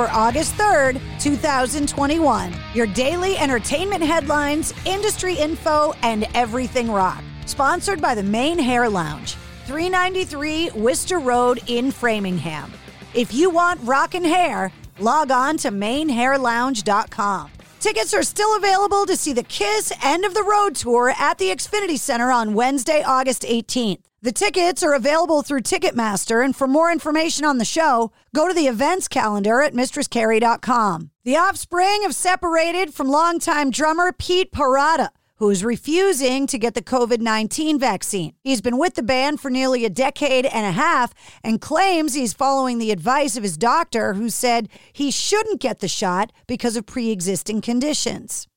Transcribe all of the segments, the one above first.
for August 3rd, 2021. Your daily entertainment headlines, industry info, and everything rock. Sponsored by the Maine Hair Lounge, 393 Worcester Road in Framingham. If you want rockin' hair, log on to mainhairlounge.com. Tickets are still available to see the Kiss End of the Road tour at the Xfinity Center on Wednesday, August 18th. The tickets are available through Ticketmaster, and for more information on the show, go to the events calendar at mistresscarrie.com. The offspring have separated from longtime drummer Pete Parada, who is refusing to get the COVID 19 vaccine. He's been with the band for nearly a decade and a half and claims he's following the advice of his doctor, who said he shouldn't get the shot because of pre existing conditions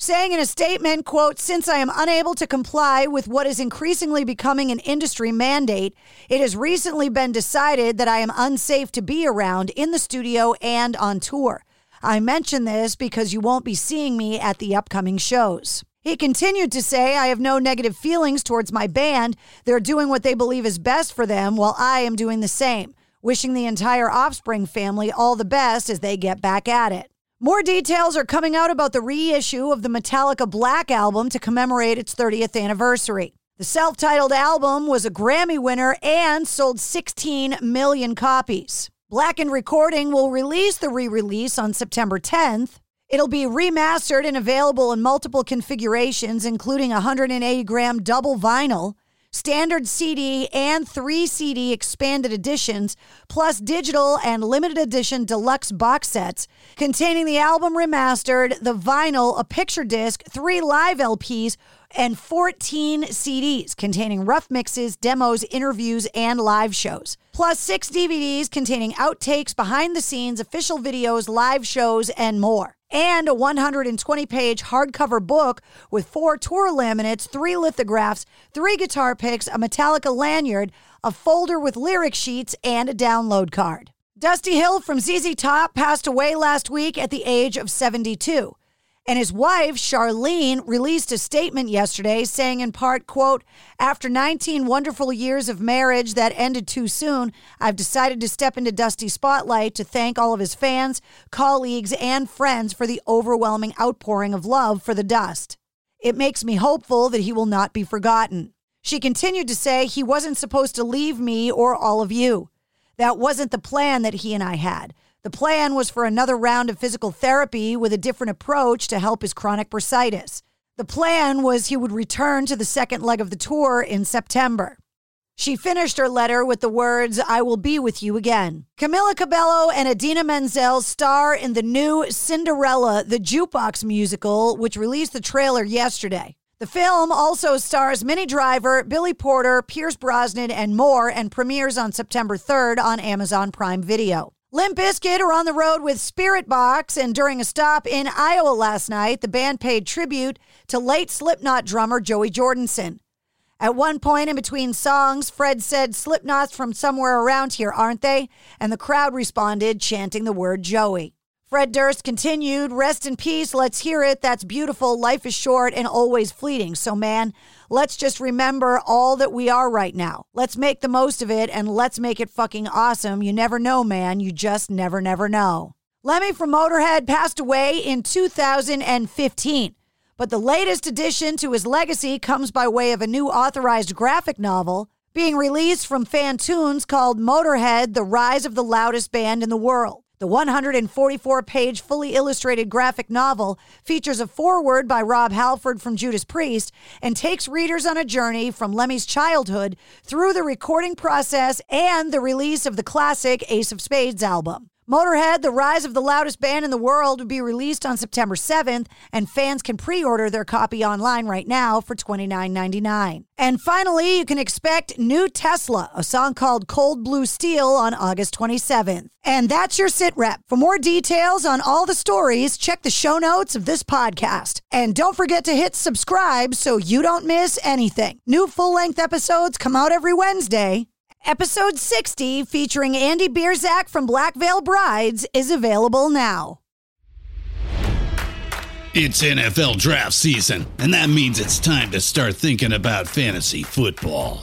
saying in a statement quote since i am unable to comply with what is increasingly becoming an industry mandate it has recently been decided that i am unsafe to be around in the studio and on tour i mention this because you won't be seeing me at the upcoming shows he continued to say, I have no negative feelings towards my band. They're doing what they believe is best for them while I am doing the same. Wishing the entire Offspring family all the best as they get back at it. More details are coming out about the reissue of the Metallica Black album to commemorate its 30th anniversary. The self titled album was a Grammy winner and sold 16 million copies. Blackened Recording will release the re release on September 10th. It'll be remastered and available in multiple configurations, including 180 gram double vinyl, standard CD, and three CD expanded editions, plus digital and limited edition deluxe box sets containing the album remastered, the vinyl, a picture disc, three live LPs, and 14 CDs containing rough mixes, demos, interviews, and live shows. Plus six DVDs containing outtakes, behind the scenes, official videos, live shows, and more and a 120 page hardcover book with four tour laminates, three lithographs, three guitar picks, a Metallica lanyard, a folder with lyric sheets, and a download card. Dusty Hill from ZZ Top passed away last week at the age of 72. And his wife, Charlene, released a statement yesterday saying in part, quote, after 19 wonderful years of marriage that ended too soon, I've decided to step into Dusty's spotlight to thank all of his fans, colleagues, and friends for the overwhelming outpouring of love for the dust. It makes me hopeful that he will not be forgotten. She continued to say he wasn't supposed to leave me or all of you. That wasn't the plan that he and I had. The plan was for another round of physical therapy with a different approach to help his chronic bursitis. The plan was he would return to the second leg of the tour in September. She finished her letter with the words, I will be with you again. Camila Cabello and Idina Menzel star in the new Cinderella, the jukebox musical, which released the trailer yesterday. The film also stars Minnie Driver, Billy Porter, Pierce Brosnan, and more, and premieres on September 3rd on Amazon Prime Video. Limp Bizkit are on the road with Spiritbox, and during a stop in Iowa last night, the band paid tribute to late Slipknot drummer Joey Jordison. At one point in between songs, Fred said, Slipknot's from somewhere around here, aren't they? And the crowd responded, chanting the word Joey. Fred Durst continued, Rest in peace, let's hear it. That's beautiful. Life is short and always fleeting. So, man, let's just remember all that we are right now. Let's make the most of it and let's make it fucking awesome. You never know, man. You just never, never know. Lemmy from Motorhead passed away in 2015. But the latest addition to his legacy comes by way of a new authorized graphic novel being released from Fantoons called Motorhead The Rise of the Loudest Band in the World. The 144 page, fully illustrated graphic novel features a foreword by Rob Halford from Judas Priest and takes readers on a journey from Lemmy's childhood through the recording process and the release of the classic Ace of Spades album. Motorhead, The Rise of the Loudest Band in the World, will be released on September 7th, and fans can pre order their copy online right now for $29.99. And finally, you can expect New Tesla, a song called Cold Blue Steel, on August 27th. And that's your sit rep. For more details on all the stories, check the show notes of this podcast. And don't forget to hit subscribe so you don't miss anything. New full length episodes come out every Wednesday. Episode 60, featuring Andy Biersack from Black Veil Brides, is available now. It's NFL draft season, and that means it's time to start thinking about fantasy football.